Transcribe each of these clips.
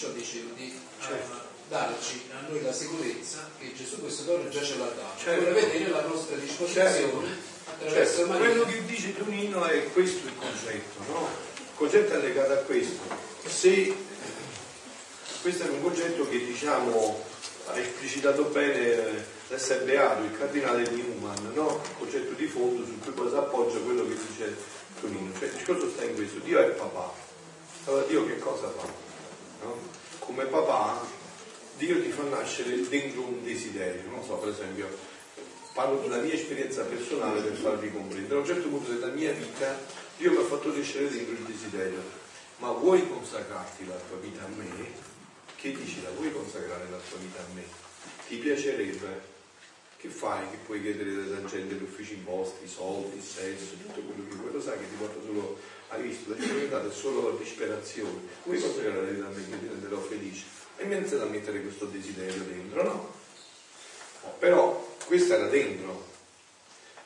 Perciò dicevo di eh, Certo. darci a noi la sicurezza che Gesù questo dono già ce l'ha dato. Certo. Vuole vedere la nostra disposizione Certo. attraverso Certo, Maria. quello che dice Tonino è questo il concetto, no? Il concetto è legato a questo. Se questo è un concetto che diciamo ha esplicitato bene eh, l'essere beato, il cardinale Newman, no? Il concetto di fondo su cui poi si appoggia quello che dice Tonino. Cioè il discorso sta in questo, Dio è papà. Allora Dio che cosa fa? No? Come papà, Dio ti fa nascere dentro un desiderio, non so, per esempio, parlo della mia esperienza personale per farvi comprendere. A un certo punto della mia vita Dio mi ha fatto crescere dentro il desiderio, ma vuoi consacrarti la tua vita a me? Che dici, la vuoi consacrare la tua vita a me? Ti piacerebbe? Che fai? Che puoi chiedere dalla gente gli uffici imposti, soldi, il sesso, tutto quello che vuoi, lo sai che ti porta solo, hai visto, la disponibilità è solo disperazione. Vuoi consacrare la vita a me E iniziato a mettere questo desiderio dentro, no? Però questo era dentro.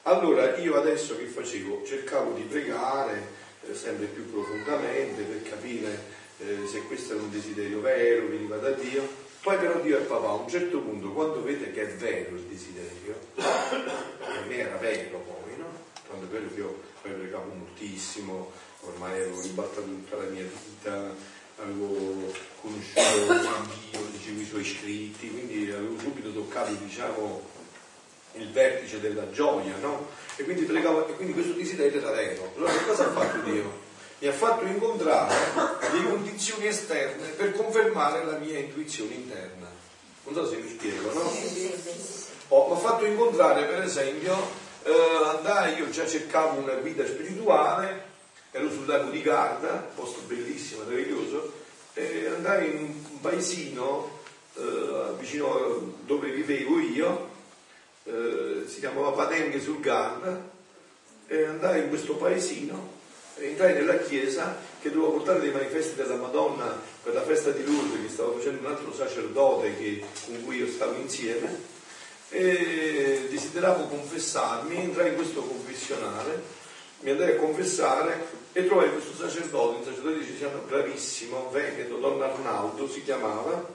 Allora io adesso che facevo? Cercavo di pregare eh, sempre più profondamente per capire eh, se questo era un desiderio vero, veniva da Dio. Poi però Dio è papà, a un certo punto quando vede che è vero il desiderio, per me era vero poi, no? È vero che io poi pregavo moltissimo, ormai avevo ribattato tutta la mia vita, avevo conosciuto Dio, leggevo i suoi scritti, quindi avevo subito toccato diciamo il vertice della gioia, no? E quindi pregavo, e quindi questo desiderio era vero. Allora che cosa ha fatto Dio? Mi ha fatto incontrare le condizioni esterne per confermare la mia intuizione interna. Non so se mi spiego, no? Ho, mi ha fatto incontrare, per esempio, eh, andai, io già cercavo una guida spirituale, ero sul lago di Garda, posto bellissimo, meraviglioso, e andai in un paesino eh, vicino dove vivevo io, eh, si chiamava Patenghe sul Garda, e andai in questo paesino, entrai nella chiesa che dovevo portare dei manifesti della Madonna per la festa di Lourdes che stava facendo un altro sacerdote che- con cui io stavo insieme e desideravo confessarmi, entrai in questo confessionale, mi andai a confessare e trovai questo sacerdote, un sacerdote dicevano bravissimo, veneto, Don Arnaldo si chiamava,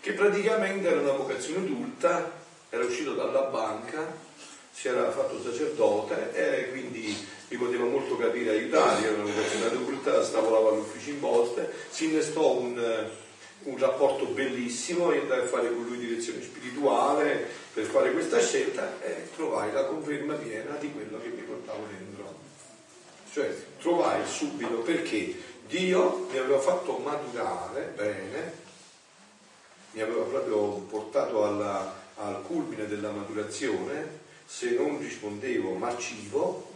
che praticamente era una vocazione adulta, era uscito dalla banca, si era fatto sacerdote e quindi mi poteva molto capire aiutare, era una vocazione adulta, lavorava all'ufficio imposte, si innestò un, un rapporto bellissimo e andai a fare con lui direzione spirituale per fare questa scelta e trovai la conferma piena di quello che mi portavo dentro. Cioè trovai subito perché Dio mi aveva fatto maturare bene, mi aveva proprio portato alla- al culmine della maturazione, se non rispondevo marcivo,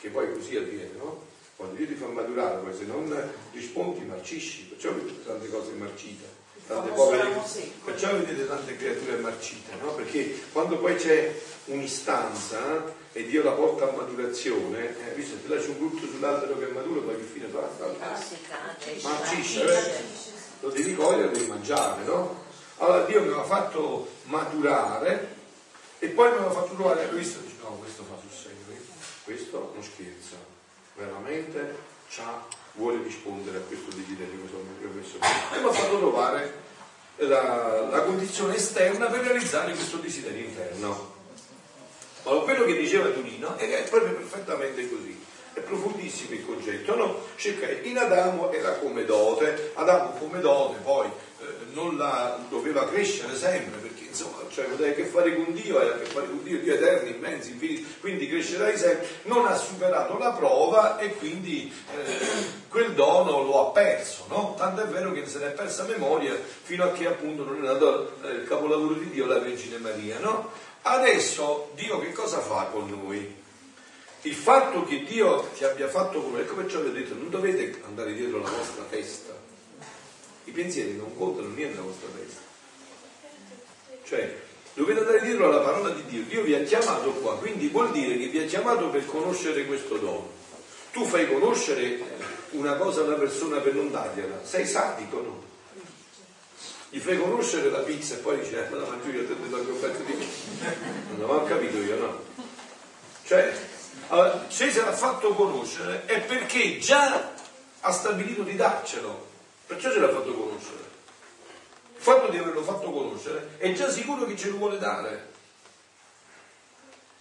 che poi così avviene, no? Quando Dio ti fa maturare, poi se non rispondi marcisci, perciò tante cose marcite, tante povere, perciò vedete tante creature marcite, no? Perché quando poi c'è un'istanza e Dio la porta a maturazione, eh, visto che ti lasci un frutto sull'albero che è maturo, poi che fine fa? Marcisce, eh? lo devi cogliere, lo devi mangiare, no? Allora Dio mi aveva fatto maturare e poi mi aveva fatto trovare questo, dice no, questo fa sul serio, questo non scherza, veramente c'ha, vuole rispondere a questo desiderio che sono proprio messo e mi ha fatto trovare la, la condizione esterna per realizzare questo desiderio interno. Ma quello che diceva Tonino è proprio perfettamente così. È profondissimo il concetto, no? Cioè, in Adamo era come dote, Adamo come dote poi eh, non la doveva crescere sempre, perché insomma, cioè, aveva a che fare con Dio, era a che fare con Dio, Dio eterno, immenso, infinito, quindi crescerai sempre, non ha superato la prova e quindi eh, quel dono lo ha perso, no? Tanto è vero che se ne è persa memoria fino a che appunto non è nato eh, il capolavoro di Dio, la Vergine Maria, no? Adesso Dio che cosa fa con noi? Il fatto che Dio ti abbia fatto come, ecco perciò vi ho detto, non dovete andare dietro la vostra testa. I pensieri non contano niente nella vostra testa. Cioè, dovete andare dietro alla parola di Dio. Dio vi ha chiamato qua, quindi vuol dire che vi ha chiamato per conoscere questo dono. Tu fai conoscere una cosa a una persona per non dargliela, sei sadico, no? Gli fai conoscere la pizza e poi dice, eh, ma la mangio io, te ne tolgo un pezzo di me. Non ho capito io, no? Cioè, se se l'ha fatto conoscere è perché già ha stabilito di darcelo, perciò ce l'ha fatto conoscere. Il fatto di averlo fatto conoscere è già sicuro che ce lo vuole dare.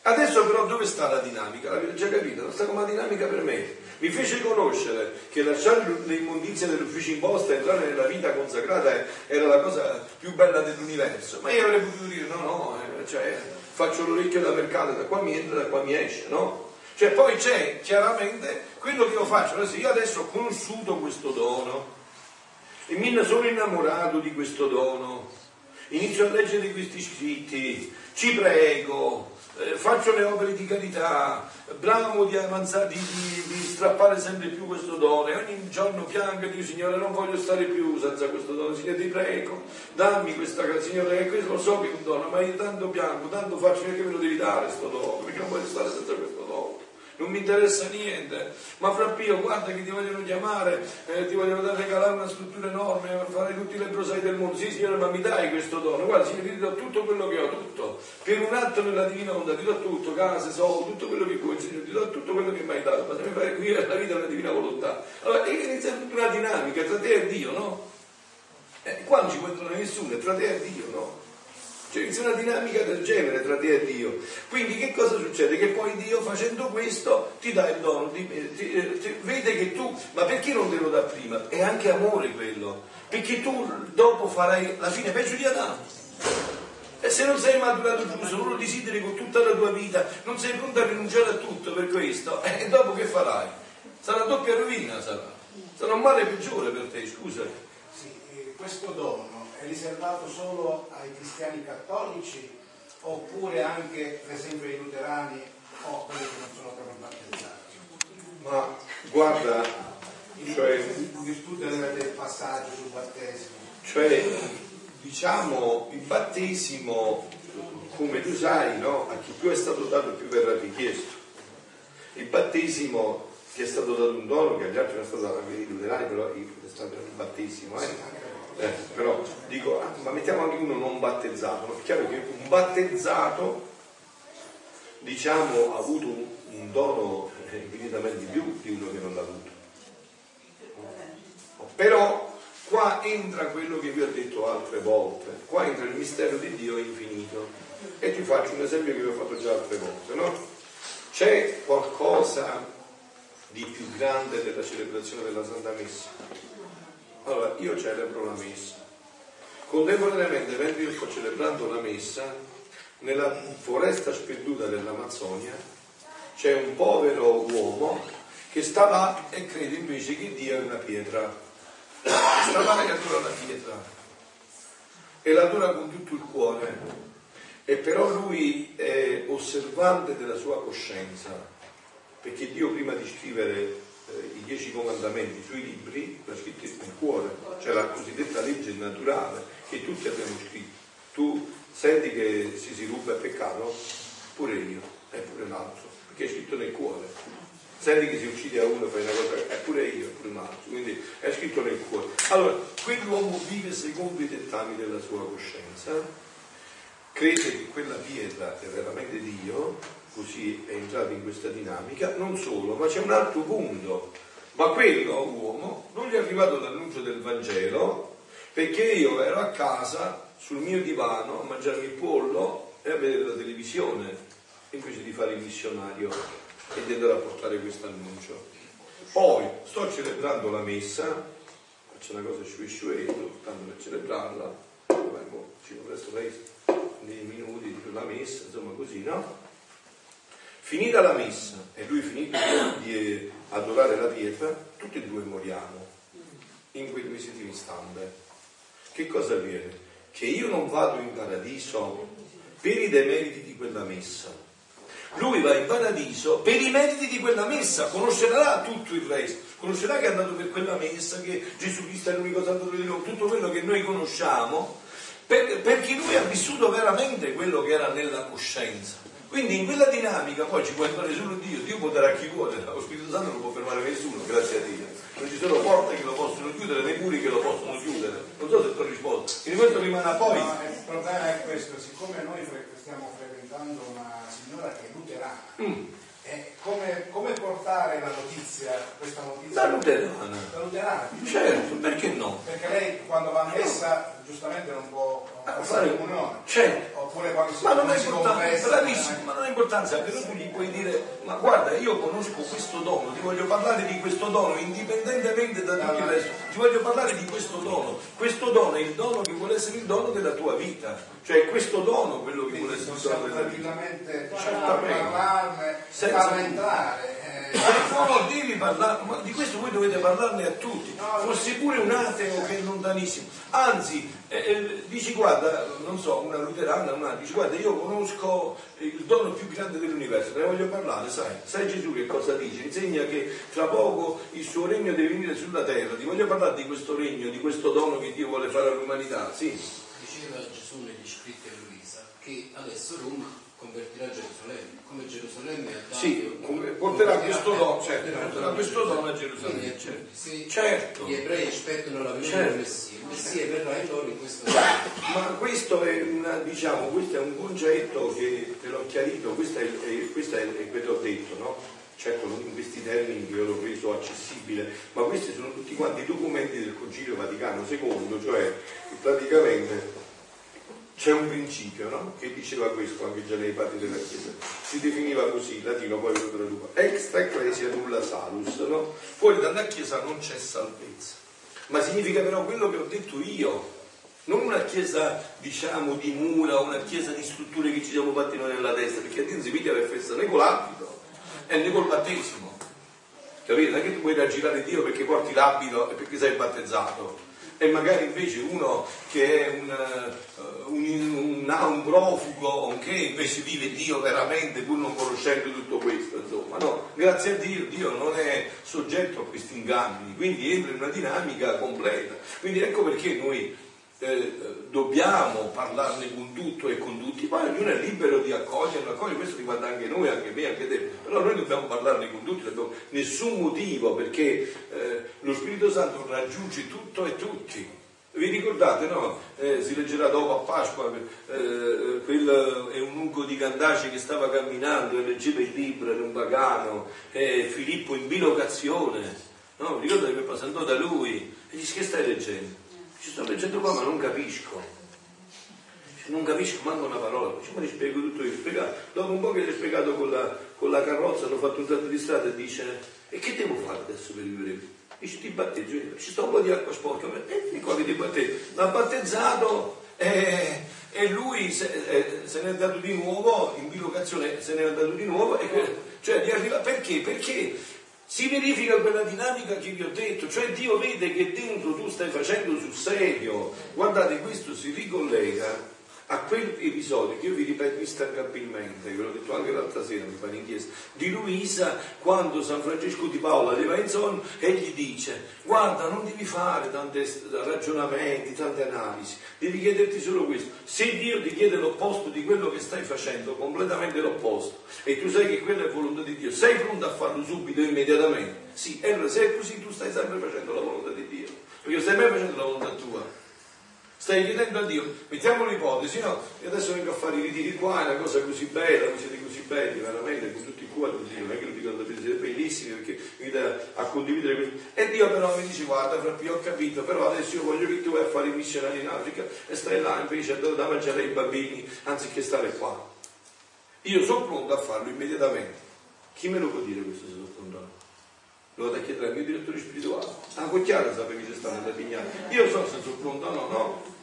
Adesso però dove sta la dinamica? L'avete già capito? Sta come la dinamica per me. Mi fece conoscere che lasciare l'immondizia dell'ufficio imposta e entrare nella vita consacrata era la cosa più bella dell'universo. Ma io avrei potuto dire no, no, eh, cioè, faccio l'orecchio da mercato, da qua mi entra, da qua mi esce, no? Cioè poi c'è chiaramente quello che io faccio, adesso io adesso ho conosciuto questo dono e mi sono innamorato di questo dono, inizio a leggere questi scritti, ci prego, eh, faccio le opere di carità, bramo di avanzare, di, di, di, strappare sempre più questo dono ogni giorno piango e dico Signore non voglio stare più senza questo dono, Signore ti prego, dammi questa Signore, questo lo so che è un dono, ma io tanto piango, tanto faccio, perché me lo devi dare questo dono, perché non voglio stare senza questo dono non mi interessa niente, ma fra Pio guarda che ti vogliono chiamare, eh, ti vogliono regalare una struttura enorme fare tutti le brosai del mondo, sì signore ma mi dai questo dono, guarda signore ti do tutto quello che ho, tutto, per un atto nella divina onda ti do tutto, case, soldi, tutto quello che vuoi, signore, ti do tutto quello che mi hai dato, ma se mi fai qui la vita nella divina volontà. Allora inizia tutta una dinamica tra te e Dio, no? Eh, qua non ci può entrare nessuno, è tra te e Dio, no? Cioè inizia una dinamica del genere tra te e Dio. Quindi che cosa succede? Che poi Dio facendo questo ti dà il dono, ti, ti, eh, ti, vede che tu, ma perché non te lo dà prima? È anche amore quello, perché tu dopo farai la fine peggio di Adamo. E se non sei maturato giusto, non lo desideri con tutta la tua vita, non sei pronto a rinunciare a tutto per questo, e eh, dopo che farai? Sarà doppia rovina, sarà. Sarà un male peggiore per te, scusa. Sì, eh, questo dono riservato solo ai cristiani cattolici oppure anche per esempio ai luterani o quelli che non sono proprio battezzati? Ma guarda, cioè, in virtù del passaggio sul battesimo. Cioè, diciamo, il battesimo, come tu sai, no? a chi più è stato dato più verrà richiesto. Il battesimo ti è stato dato un dono che agli altri non è stato dato anche i luterani, però il battesimo, eh? Eh, però dico, ah, ma mettiamo anche uno non battezzato, no? è chiaro che un battezzato diciamo ha avuto un, un dono infinitamente di più di uno che non l'ha avuto. Però qua entra quello che vi ho detto altre volte, qua entra il mistero di Dio infinito. E ti faccio un esempio che vi ho fatto già altre volte, no? C'è qualcosa di più grande della celebrazione della Santa Messa? Allora, io celebro la messa. Contemporaneamente, mentre io sto celebrando la messa, nella foresta sperduta dell'Amazzonia c'è un povero uomo che sta là e crede invece che Dio è una pietra. Sta là e adora la pietra. E l'adora con tutto il cuore. E però lui è osservante della sua coscienza, perché Dio prima di scrivere eh, i dieci comandamenti sui libri, l'ha scritto nel cuore, cioè la cosiddetta legge naturale che tutti abbiamo scritto. Tu senti che si si ruba il peccato? Pure io, e pure l'altro, perché è scritto nel cuore. Senti che si uccide a uno, fai una cosa, è pure io, pure un altro, quindi è scritto nel cuore. Allora, quell'uomo vive secondo i dettami della sua coscienza, crede che quella pietra è veramente Dio, così è entrato in questa dinamica, non solo, ma c'è un altro punto. Ma quello uomo non gli è arrivato l'annuncio del Vangelo perché io ero a casa sul mio divano a mangiarmi il pollo e a vedere la televisione invece di fare il missionario e di andare a portare questo annuncio. Poi sto celebrando la messa, faccio una cosa sciue sciue, tanto per celebrarla, boh, ci presto nei minuti la messa, insomma così, no? Finita la messa e lui finito di, adorare la pietra, tutti e due moriamo in quel medesimo istante. Che cosa avviene? Che io non vado in paradiso per i demeriti di quella messa. Lui va in paradiso per i meriti di quella messa, conoscerà tutto il resto, conoscerà che è andato per quella messa, che Gesù Cristo è l'unico santo di Dio, tutto quello che noi conosciamo, per, perché lui ha vissuto veramente quello che era nella coscienza. Quindi in quella dinamica poi ci può entrare solo Dio, Dio può dare a chi vuole, lo Spirito Santo non può fermare nessuno, grazie a Dio. Non ci sono porte che lo possono chiudere, né muri che lo possono chiudere. Non so se ti ho risposto. Quindi questo rimane a poi. No, il problema è questo, siccome noi stiamo frequentando una signora che è luterana, Mm. come, come portare la notizia, questa notizia? La luterana. La luterana. Certo, perché no? Perché lei quando va a messa giustamente non può Ah, fare fare- comunione. Certo. Oppure quando si, Ma non si importante, confessa, bravissimo, eh, ma non ha importanza, però tu gli puoi dire, ma guarda, io conosco questo dono, ti voglio parlare di questo dono, indipendentemente da tutto il resto, ti voglio parlare di questo dono. Questo dono è il dono che vuole essere il dono della tua vita, cioè questo dono quello che vuole quindi essere il dono della vita. tranquillamente Certamente. parlarne, Senza- entrare. Eh, No, devi parlare, ma di questo voi dovete parlarne a tutti, fosse pure un ateo che è lontanissimo. Anzi, eh, eh, dici guarda, non so, una luterana, una, dici guarda, io conosco il dono più grande dell'universo, te ne voglio parlare, sai, sai Gesù che cosa dice? Insegna che tra poco il suo regno deve venire sulla terra, ti voglio parlare di questo regno, di questo dono che Dio vuole fare all'umanità, sì. Diceva Gesù negli scritti a Luisa che adesso Roma convertirà Gerusalemme, come Gerusalemme ha dato. Sì, porterà questo dono, certo, porterà questo dono a Quindi Gerusalemme, a certo. se Certo. gli ebrei aspettano la venuta Certo. del Messia, il Messia verrà in loro in questo. Ma questo è, una, diciamo, questo è un concetto che te l'ho chiarito, questo è, questo è, quello che ho detto, no? Certo non in questi termini che io l'ho reso accessibile, ma questi sono tutti quanti documenti del Concilio Vaticano II, cioè praticamente c'è un principio no? che diceva questo anche già nei padri della Chiesa, si definiva così, in latino poi lo traduco, extra ecclesia nulla salus, no? fuori dalla Chiesa non c'è salvezza, ma significa però quello che ho detto io, non una chiesa diciamo di mura, una chiesa di strutture che ci siamo fatti noi nella testa, perché a Dio si piglia per festa né con l'abito e né col battesimo. Capite? Non è che tu puoi raggirare Dio perché porti l'abito e perché sei battezzato. E magari invece uno che è un, eh, un, un, un profugo che invece vive Dio veramente pur non conoscendo tutto questo, insomma, no, grazie a Dio Dio non è soggetto a questi inganni, quindi entra in una dinamica completa. Quindi ecco perché noi eh, dobbiamo parlarne con tutto e con tutti, poi ognuno è libero di accoglierlo, accogliere, questo riguarda anche noi, anche me, anche te, però noi dobbiamo parlarne con tutti, nessun motivo perché eh, lo Spirito Santo raggiunge tutto e tutti. Vi ricordate, no? Eh, si leggerà dopo a Pasqua, eh, quel è un unco di Candace che stava camminando e leggeva il libro, era un pagano, eh, Filippo in bilocazione, no? Vi ricordate che passò da lui e dice che stai leggendo? Ci sto leggendo qua ma non capisco. Non capisco manco una parola. Dice, ma ti spiego tutto io. Spiegato. Dopo un po' che gli hai spiegato con la, con la carrozza, hanno fatto un tratto di strada e dice, e che devo fare adesso per vivere qui? Dice, ti batteggio, io. ci sta un po' di acqua sporca. E di qua ti battezzo. L'ha battezzato e, e lui se, eh, se n'è andato di nuovo, in bilocazione se n'è andato di nuovo. E, cioè, di arriva, perché? Perché si verifica quella dinamica che vi ho detto, cioè Dio vede che dentro tu stai facendo sul serio. Guardate, questo si ricollega a quell'episodio che io vi ripeto instancabilmente, ve l'ho detto anche l'altra sera, mi pare in di Luisa quando San Francesco di Paola le va in sonno e gli dice guarda non devi fare tanti ragionamenti, tante analisi, devi chiederti solo questo, se Dio ti chiede l'opposto di quello che stai facendo, completamente l'opposto, e tu sai che quella è volontà di Dio, sei pronto a farlo subito, immediatamente? Sì, allora se è così tu stai sempre facendo la volontà di Dio, perché stai mai facendo la volontà tua. Stai chiedendo a Dio, mettiamo l'ipotesi, no? E adesso vengo a fare i ritiri qua, è una cosa così bella, voi siete così belli, veramente, con tutti i cuori, non è che lo dico da siete bellissimi perché mi dà a condividere questo. E Dio però mi dice, guarda, fra ho capito, però adesso io voglio che tu vai a fare i missionari in Africa e stai là invece a da mangiare ai bambini anziché stare qua. Io sono pronto a farlo immediatamente. Chi me lo può dire questo? Lo vado a chiedere al mio direttore spirituale. Ah, con chiaro che ci stanno da pignare. Io so se sono pronto o no, no.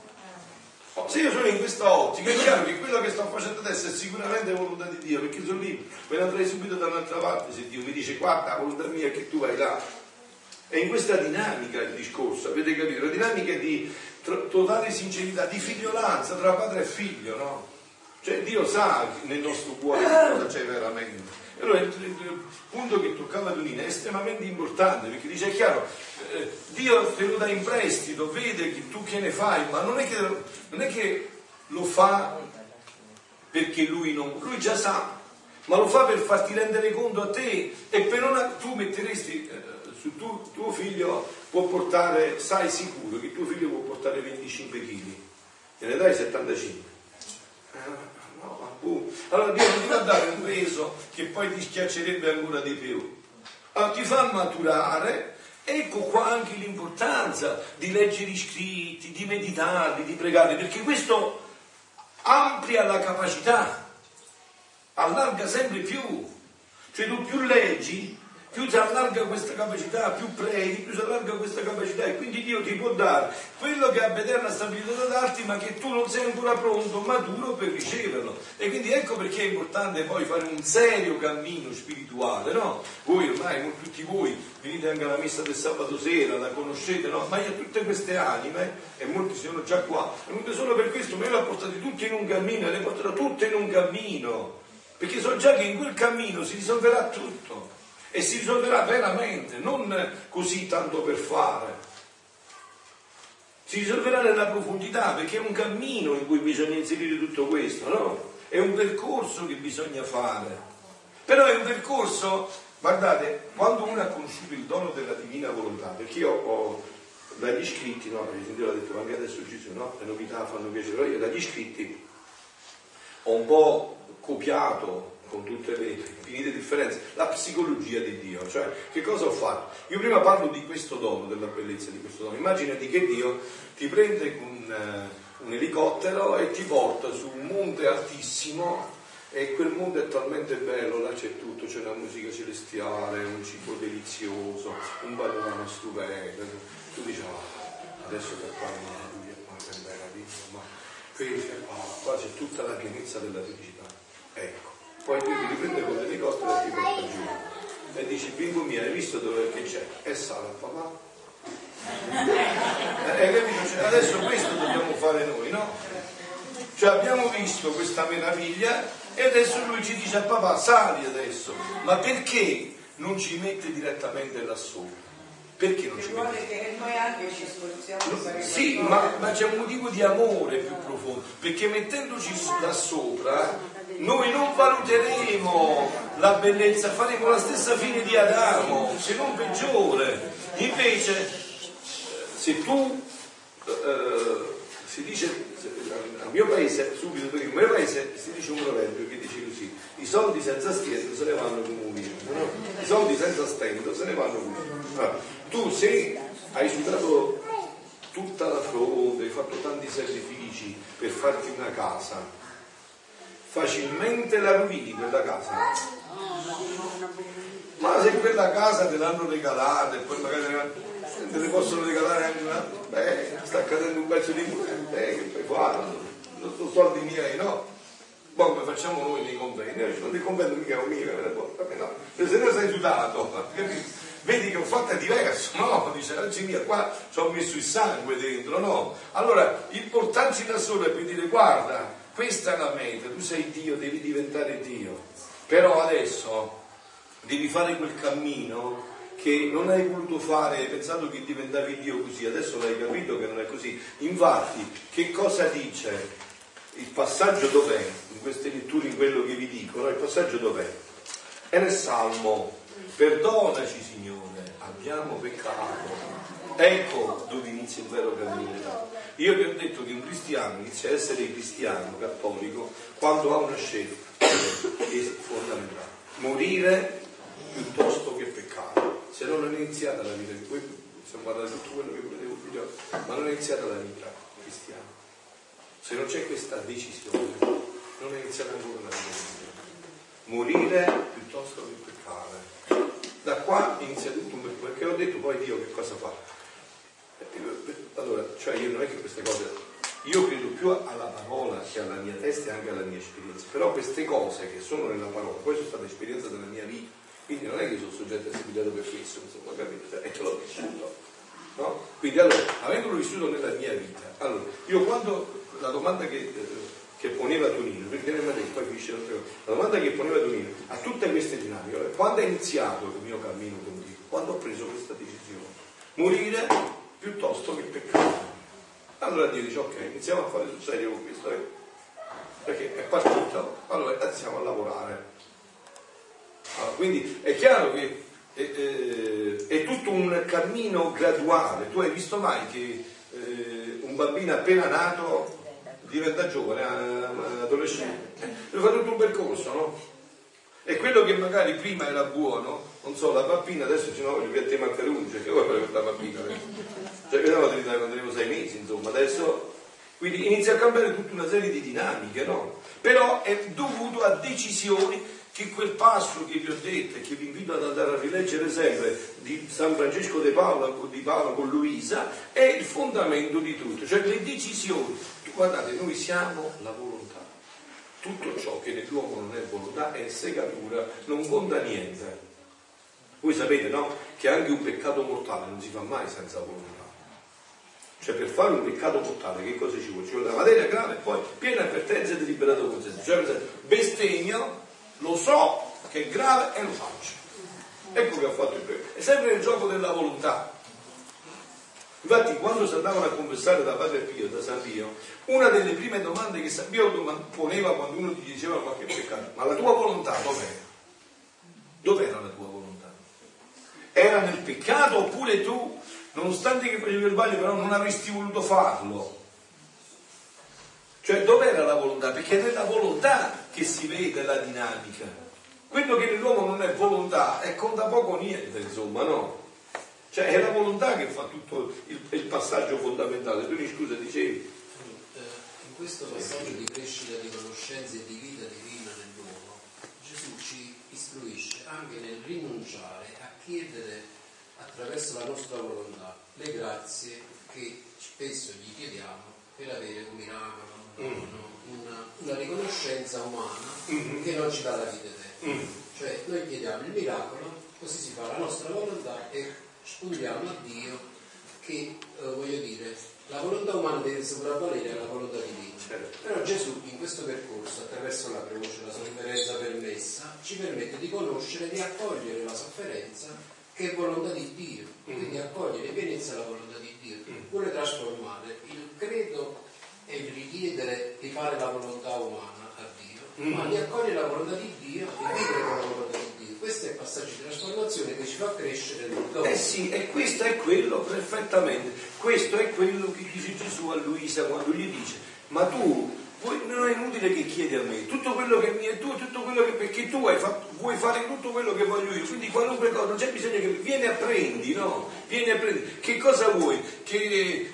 Oh, se io sono in questa ottica, è chiaro che quello che sto facendo adesso è sicuramente volontà di Dio, perché sono lì, me ne andrei subito da un'altra parte se Dio mi dice guarda, volontà mia che tu vai là. È in questa dinamica il discorso, avete capito? La dinamica di totale sincerità, di figliolanza tra padre e figlio, no? Cioè Dio sa nel nostro cuore cosa c'è veramente. E allora il, punto che toccava Donina è estremamente importante perché dice è chiaro, eh, Dio te lo dà in prestito, vede che tu che ne fai, ma non è che, non è che lo fa perché lui non, lui già sa, ma lo fa per farti rendere conto a te e per non, tu metteresti eh, su tu, tuo figlio può portare, sai sicuro che tuo figlio può portare 25 kg, gliene dai 75 Uh, allora Dio non ti fa dare un peso che poi ti schiaccerebbe ancora di più. Allora ti fa maturare Ecco qua anche l'importanza di leggere i scritti, di meditarli, di pregare, perché questo amplia la capacità, allarga sempre più. Cioè tu più leggi, più si allarga questa capacità, più preghi, più si allarga questa capacità e quindi Dio ti può dare quello che ha eterna stabilità da darti ma che tu non sei ancora pronto, maturo per riceverlo. E quindi ecco perché è importante poi fare un serio cammino spirituale, no? Voi ormai, tutti voi, venite anche alla messa del sabato sera, la conoscete, no? Ma io tutte queste anime, e molti sono già qua, venute solo per questo, ma io le ho portate tutte in un cammino le porterò tutte in un cammino, perché so già che in quel cammino si risolverà tutto e si risolverà veramente, non così tanto per fare. Si risolverà nella profondità perché è un cammino in cui bisogna inserire tutto questo, no? È un percorso che bisogna fare. Però è un percorso, guardate, quando uno ha conosciuto il dono della divina volontà, perché io ho dagli iscritti, no, per esempio l'ho detto anche adesso ci sono, no? le novità fanno piacere, però io dagli iscritti ho un po' copiato con tutte le infinite differenze, la psicologia di Dio, cioè che cosa ho fatto? Io prima parlo di questo dono, della bellezza di questo dono, immaginati che Dio ti prende con uh, un elicottero e ti porta su un monte altissimo e quel monte è talmente bello, là c'è tutto, c'è una musica celestiale, un cibo delizioso, un panorama stupendo, tu dici oh, adesso per qua ma che meraviglia, ma qui qua c'è tutta la pienezza della felicità. Ecco, poi lui ti riprende con l'elicottero e ti porta giù e dici bimbo mio hai visto dove che c'è? e sale papà eh, capito? Cioè, adesso questo dobbiamo fare noi no? cioè abbiamo visto questa meraviglia e adesso lui ci dice a papà sali adesso ma perché non ci mette direttamente là sopra? Perché non ci mette? che noi anche ci sforziamo Sì, ma, ma, c'è un motivo di amore più profondo, perché mettendoci là sopra noi non valuteremo la bellezza, faremo la stessa fine di Adamo, se non peggiore. Invece, se tu, eh, si dice, al mio paese, subito perché nel mio paese si dice un proverbio che dice così, i soldi senza stento se ne vanno come un vino, no? i soldi senza stento se ne vanno come un vino. Tu se hai sudato tutta la fronte, hai fatto tanti sacrifici per farti una casa, facilmente la rovini quella casa. Ma se quella casa te l'hanno regalata e poi magari te ne possono regalare anche una, beh, sta cadendo un pezzo di muro, eh, che puoi fare? Sono soldi miei, no? Poi come facciamo noi nei convegni? Non ti convento mica un vabbè no, se ne sei sudato, vedi che ho fatto diverso, no? Dice, oggi mia, qua ci ho messo il sangue dentro, no? Allora, il portarci da solo e per dire, guarda, questa è la meta, tu sei Dio, devi diventare Dio. Però adesso devi fare quel cammino che non hai voluto fare pensando che diventavi Dio così, adesso l'hai capito che non è così. Infatti, che cosa dice? Il passaggio dov'è? In queste letture, in quello che vi dico, no? il passaggio dov'è? È nel Salmo, perdonaci Signore, abbiamo peccato. Ecco dove inizia il vero cammino. Io vi ho detto che un cristiano inizia a essere cristiano, cattolico, quando ha una scelta che è fondamentale. Morire piuttosto che peccare. Se non è iniziata la vita, poi possiamo parlare di tutto quello che volete voglio, ma non è iniziata la vita cristiana. Se non c'è questa decisione, non è iniziata ancora la vita. Morire piuttosto che peccare. Da qua inizia tutto un perché ho detto poi Dio che cosa fa? Allora, cioè io non è che queste cose io credo più alla parola che alla mia testa e anche alla mia esperienza, però queste cose che sono nella parola, poi sono state esperienze della mia vita, quindi non è che sono soggetto a seguire per questo, insomma, capito? Cioè, e l'ho vissuto. No? Quindi allora, avendolo vissuto nella mia vita, allora, io quando la domanda che, eh, che poneva Tonino, perché ne detto, poi finisce la domanda che poneva Tonino a tutte queste dinamiche, quando è iniziato il mio cammino con Dio? Quando ho preso questa decisione? Morire piuttosto che peccare. Allora Dio dice ok, iniziamo a fare sul serio con questo, eh? perché è partito, allora iniziamo a lavorare. Allora, quindi è chiaro che è, è, è, tutto un cammino graduale. Tu hai visto mai che eh, un bambino appena nato diventa giovane, eh, adolescente? Deve fare tutto un percorso, no? E quello che magari prima era buono, non so, la bambina adesso ci no, gli piatti maccheroni, cioè che vuoi fare questa bambina? Cioè che eravamo quando avevo sei mesi, insomma, adesso quindi inizia a cambiare tutta una serie di dinamiche, no? Però è dovuto a decisioni che quel passo che vi ho detto e che vi invito ad andare a rileggere sempre di San Francesco de Paolo, di Paolo con Luisa è il fondamento di tutto, cioè le decisioni. Guardate, noi siamo la volontà tutto ciò che nell'uomo non è volontà è segatura, non conta niente. Voi sapete, no? Che anche un peccato mortale non si fa mai senza volontà. Cioè per fare un peccato mortale che cosa ci vuole? Ci vuole la materia grave e poi piena avvertenza e deliberato consenso. Cioè per esempio, bestemmio, lo so che è grave e lo faccio. Ecco che ha fatto il peccato. È sempre il gioco della volontà. Infatti quando si andavano a confessare da Padre Pio, da San Pio, una delle prime domande che San Pio poneva quando uno ti diceva qualche peccato, ma la tua volontà dov'era? Dov'era la tua volontà? Era nel peccato oppure tu, nonostante che facevi il sbaglio, però non avresti voluto farlo? Cioè dov'era la volontà? Perché è nella volontà che si vede la dinamica. Quello che nell'uomo non è volontà è conta poco niente, insomma, no? Cioè è la volontà che fa tutto il, il passaggio fondamentale. Tu mi scusa, dicevi? Eh, in questo passaggio di crescita di conoscenza e di vita divina nell'uomo, Gesù ci istruisce anche nel rinunciare a chiedere attraverso la nostra volontà le grazie che spesso gli chiediamo per avere un miracolo, una, una, riconoscenza umana mm-hmm. che non ci dà la vita eterna. Mm. Cioè noi chiediamo il miracolo, così si fa la nostra volontà e scondiamo a Dio che, eh, voglio dire, la volontà umana deve sopravvalere alla volontà divina. Certo. Però Gesù in questo percorso, attraverso la croce, la sofferenza permessa, ci permette di conoscere, di accogliere la sofferenza che è volontà di Dio. Mm. Quindi accogliere pienezza la volontà di Dio. Mm. Vuole trasformare il credo e il richiedere di fare la volontà umana a Dio, mm. ma di accogliere la volontà di Dio e vivere con la volontà di Dio questo è il passaggio di trasformazione che ci fa crescere nel dono. Eh sì, e questo è quello perfettamente. Questo è quello che dice Gesù a Luisa quando gli dice, ma tu non è inutile che chiedi a me, tutto quello che mi è tuo, tutto quello che perché tu fatto, vuoi fare tutto quello che voglio io, quindi qualunque cosa, non c'è bisogno che vieni a prendi, no? Vieni a prendi. Che cosa vuoi? Che eh,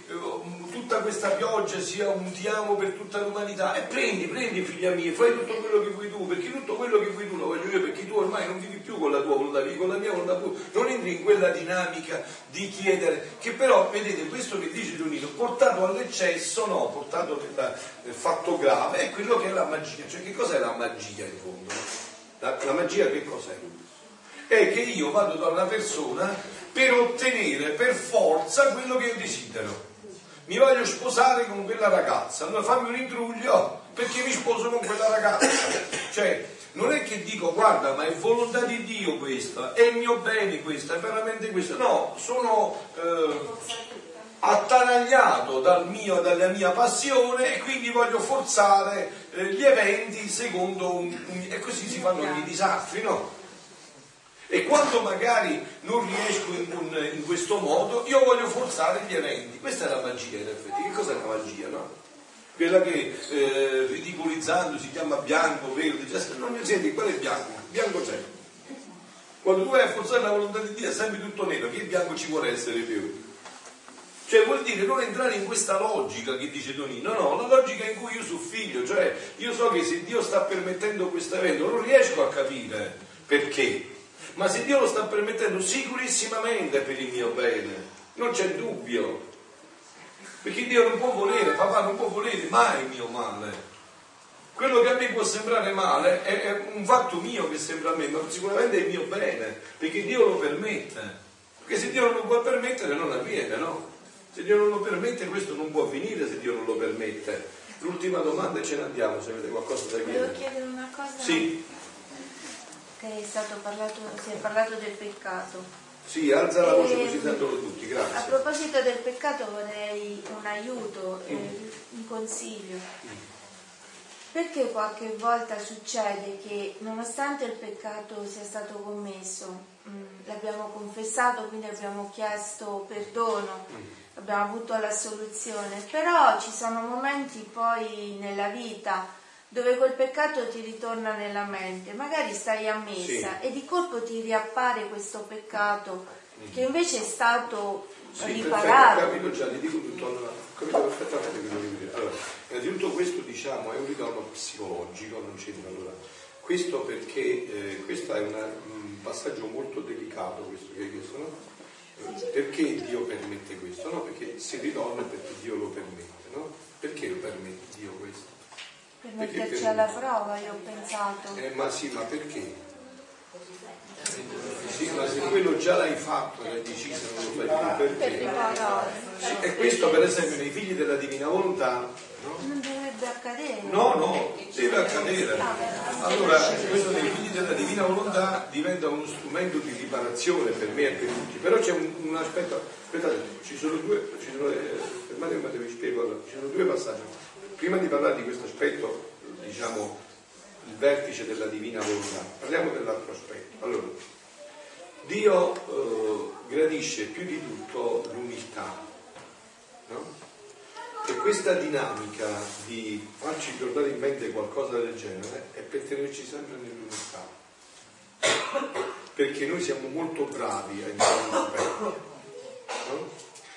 questa pioggia sia un ti amo per tutta l'umanità e prendi, prendi figlia mia, fai tutto quello che vuoi tu, perché tutto quello che vuoi tu lo voglio io, perché tu ormai non vivi più con la tua volontà, vivi con la mia volontà, non entri in quella dinamica di chiedere, che però, vedete, questo che dice Donino, portato all'eccesso, no, portato nel fatto grave, è quello che è la magia, cioè che cos'è la magia in fondo? La, la magia che cos'è? È che io vado da una persona per ottenere per forza quello che io desidero mi voglio sposare con quella ragazza, allora fammi un intruglio perché mi sposo con quella ragazza. Cioè, non è che dico guarda ma è volontà di Dio questa, è il mio bene questa, è veramente questo. No, sono eh, attanagliato dal mio, dalla mia passione e quindi voglio forzare eh, gli eventi secondo un, un, e così si fanno i disastri, no? E quando magari non riesco in, un, in, questo modo, io voglio forzare gli eventi. Questa è la magia in effetti. Che cos'è la magia, no? Quella che eh, ridicolizzando si chiama bianco, verde, cioè, non mi senti, quello è bianco, bianco c'è. Quando tu vai a forzare la volontà di Dio è sempre tutto nero, che bianco ci vuole essere più? Cioè vuol dire non entrare in questa logica che dice Donino, no, la logica in cui io sono figlio, cioè io so che se Dio sta permettendo questo evento non riesco a capire perché, ma se Dio lo sta permettendo sicurissimamente per il mio bene, non c'è dubbio. Perché Dio non può volere, papà non può volere mai il mio male. Quello che a me può sembrare male è, è un fatto mio che sembra a me, ma sicuramente è il mio bene, perché Dio lo permette. Perché se Dio non lo può permettere non avviene, no? Se Dio non lo permette questo non può avvenire se Dio non lo permette. L'ultima domanda e ce ne andiamo, se avete qualcosa da Volevo chiedere. chiedere una cosa. Sì, Che è stato parlato, si è parlato del peccato. sì, alza la voce Ehm, così sentono tutti, A grazie. proposito del peccato vorrei un aiuto, eh, un consiglio. Perché qualche volta succede che nonostante il peccato sia stato commesso, mh, l'abbiamo confessato, quindi abbiamo chiesto perdono, abbiamo avuto la soluzione, però ci sono momenti poi nella vita dove quel peccato ti ritorna nella mente, magari stai a messa Sì. e di colpo ti riappare questo peccato che invece è stato Sì, perfetto, ho riparato. capito già, ti dico tutto, allora, capito perfettamente quello che vuoi dire. Allora, innanzitutto questo diciamo è un ritorno psicologico, non c'entra allora. Questo perché eh, questo è una- un passaggio molto delicato questo che hai chiesto, no? Perché Dio permette questo? No? Perché se ritorna è perché Dio lo permette, no? Perché lo permette Dio questo? Per metterci per- alla prova, io ho pensato. Eh, ma sì, ma perché? Sì, ma se quello già l'hai fatto, l'hai deciso, non lo fai più, Per riparare. Sì, e questo per esempio nei figli della divina volontà, no? Non dovrebbe accadere. No, no, deve accadere. Allora, questo dei figli della divina volontà diventa uno strumento di riparazione per me e per tutti. Però c'è un, un aspetto, aspettate, ci sono due, ci sono, eh, fermatevi un attimo, vi spiego, allora, ci sono due passaggi. Prima di parlare di questo aspetto, diciamo, il vertice della divina volontà, parliamo dell'altro aspetto. Allora, Dio eh, gradisce più di tutto l'umiltà, no? E questa dinamica di farci tornare in mente qualcosa del genere è per tenerci sempre nell'unità. Perché noi siamo molto bravi a entrare in. No?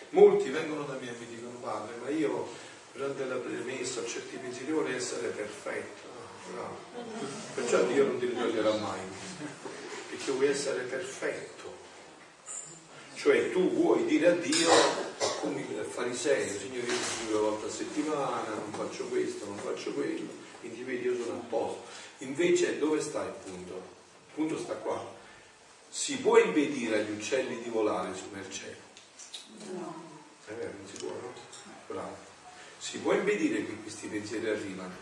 Molti vengono da me e mi dicono padre, ma io durante la premessa ho certi pensieri, io vorrei essere perfetto. No. Perciò Dio non ti ritoglierà mai, perché vuoi essere perfetto. Cioè tu vuoi dire a Dio come il fariseo, Signore io ti due volte a settimana, non faccio questo, non faccio quello, quindi vedi io sono a posto. Invece dove sta il punto? Il punto sta qua. Si può impedire agli uccelli di volare su nel cielo? È vero, non si può, no? Bravo. Si può impedire che questi pensieri arrivano?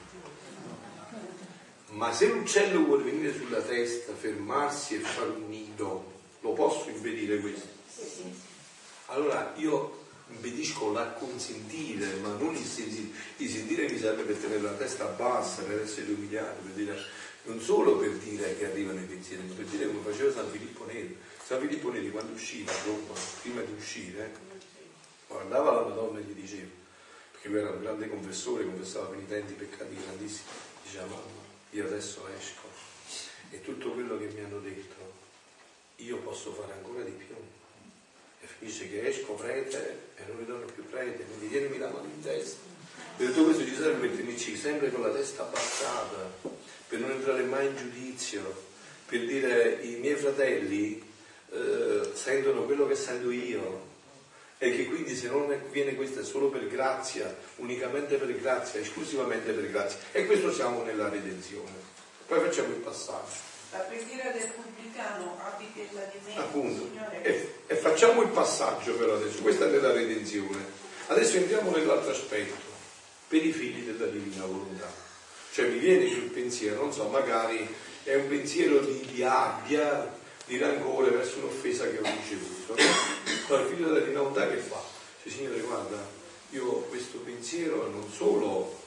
Ma se l'uccello vuole venire sulla testa, fermarsi e fare un nido, lo posso impedire questo? Allora io impedisco l'acconsentire, ma non il sentire. Il sentire mi serve per tenere la testa bassa, per essere umiliato, per dire, non solo per dire che arrivano i pensieri, ma per dire come faceva San Filippo Neri. San Filippo Neri quando usciva, Roma, prima di uscire, guardava la Madonna e gli diceva, perché lui era un grande confessore, confessava penitenti, peccati grandissimi, diceva mamma, io adesso esco e tutto quello che mi hanno detto io posso fare ancora di più. E finisce che esco prete e non ritorno più prete, quindi tienimi la mano in testa. E tutto questo ci serve per sempre con la testa abbassata, per non entrare mai in giudizio, per dire i miei fratelli eh, sentono quello che sento io e che quindi se non viene questo è solo per grazia, unicamente per grazia, esclusivamente per grazia. E questo siamo nella redenzione. Poi facciamo il passaggio. La preghiera del pubblicano abitella di me, Appunto. E, e facciamo il passaggio però adesso, questa è nella redenzione. Adesso entriamo nell'altro aspetto, per i figli della divina volontà. Cioè mi viene sul pensiero, non so, magari è un pensiero di, di abbia, di rancore verso un'offesa che ho ricevuto. Allora il figlio della volontà che fa? Dice, Signore guarda, io questo pensiero non solo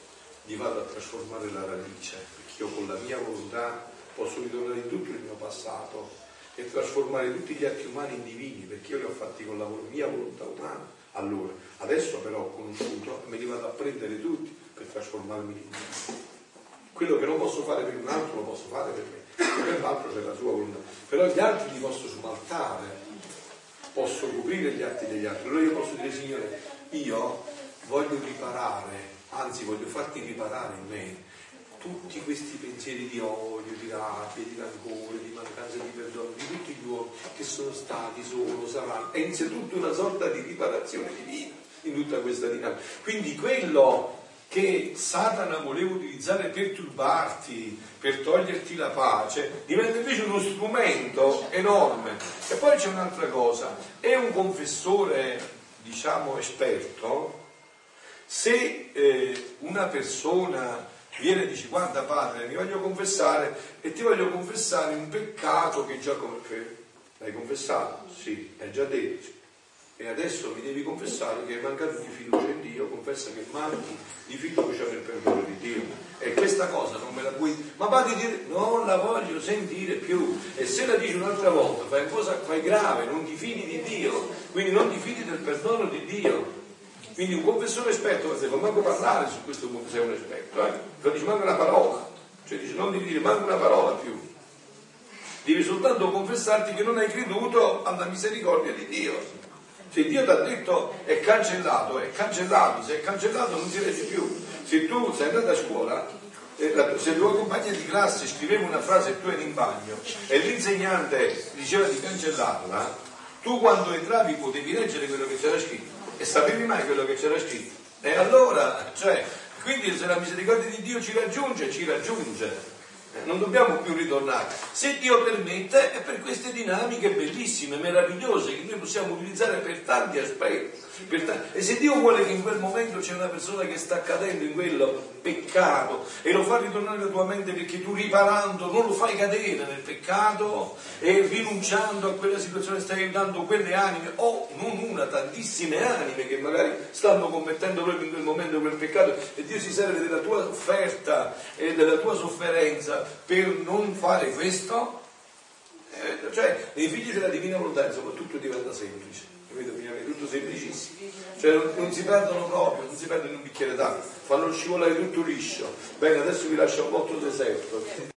gli vado a trasformare la radice, perché io con la mia volontà posso ritornare in tutto il mio passato e trasformare tutti gli atti umani in divini, perché io li ho fatti con la mia volontà umana. Allora, adesso però ho conosciuto e me li vado a prendere tutti per trasformarmi in divino. Quello che non posso fare per un altro lo posso fare per me, per l'altro c'è la sua volontà. Però gli altri li posso smaltare, posso coprire gli atti degli altri. Allora io posso dire, Signore, io voglio riparare, anzi voglio farti riparare in me tutti questi pensieri di odio, di rabbia, di rancore, di mancanza di perdono, di tutti gli uomini che sono stati, sono, saranno. È innanzitutto una sorta di riparazione divina. in tutta questa dinamica. Quindi quello che Satana voleva utilizzare per turbarti, per toglierti la pace, diventa invece uno strumento enorme. E poi c'è un'altra cosa, è un confessore, diciamo, esperto, se eh, una persona viene e dice guarda padre, mi voglio confessare e ti voglio confessare un peccato che già. L'hai confessato? Sì, hai già detto. E adesso mi devi confessare che hai mancato di fiducia in Dio, confessa che manchi di fiducia nel perdono di Dio. E questa cosa non me la puoi. Ma va di dire, non la voglio sentire più. E se la dici un'altra volta, fai cosa fai grave, non ti fidi di Dio, quindi non ti fidi del perdono di Dio. Quindi un confessore esperto non deve manco parlare su questo se un esperto, eh? Però dice manca una parola, cioè dice non devi dire manca una parola più. Devi soltanto confessarti che non hai creduto alla misericordia di Dio. Se Dio ti ha detto è cancellato, è cancellato, se è cancellato non si legge più. Se tu sei andato a scuola, eh, se il tuo compagno di classe scriveva una frase e tu eri in bagno e l'insegnante diceva di cancellarla, tu quando entravi potevi leggere quello che c'era scritto e sapevi mai quello che c'era scritto. E allora, cioè, quindi se la misericordia di Dio ci raggiunge, ci raggiunge. Non dobbiamo più ritornare. Se Dio permette, è per queste dinamiche bellissime, meravigliose, che noi possiamo utilizzare per tanti aspetti. E se Dio vuole che in quel momento c'è una persona che sta cadendo in quello peccato e lo fa ritornare alla tua mente perché tu riparando non lo fai cadere nel peccato e rinunciando a quella situazione stai aiutando quelle anime o non una, tantissime anime che magari stanno commettendo proprio in quel momento quel peccato e Dio si serve della tua offerta e della tua sofferenza per non fare questo, eh, cioè nei figli della divina volontà soprattutto diventa semplice capito? Tutto semplicissimo. Cioè non, si perdono proprio, non si perdono in un bicchiere d'acqua, fanno scivolare tutto liscio. Bene, adesso vi lascio un botto deserto.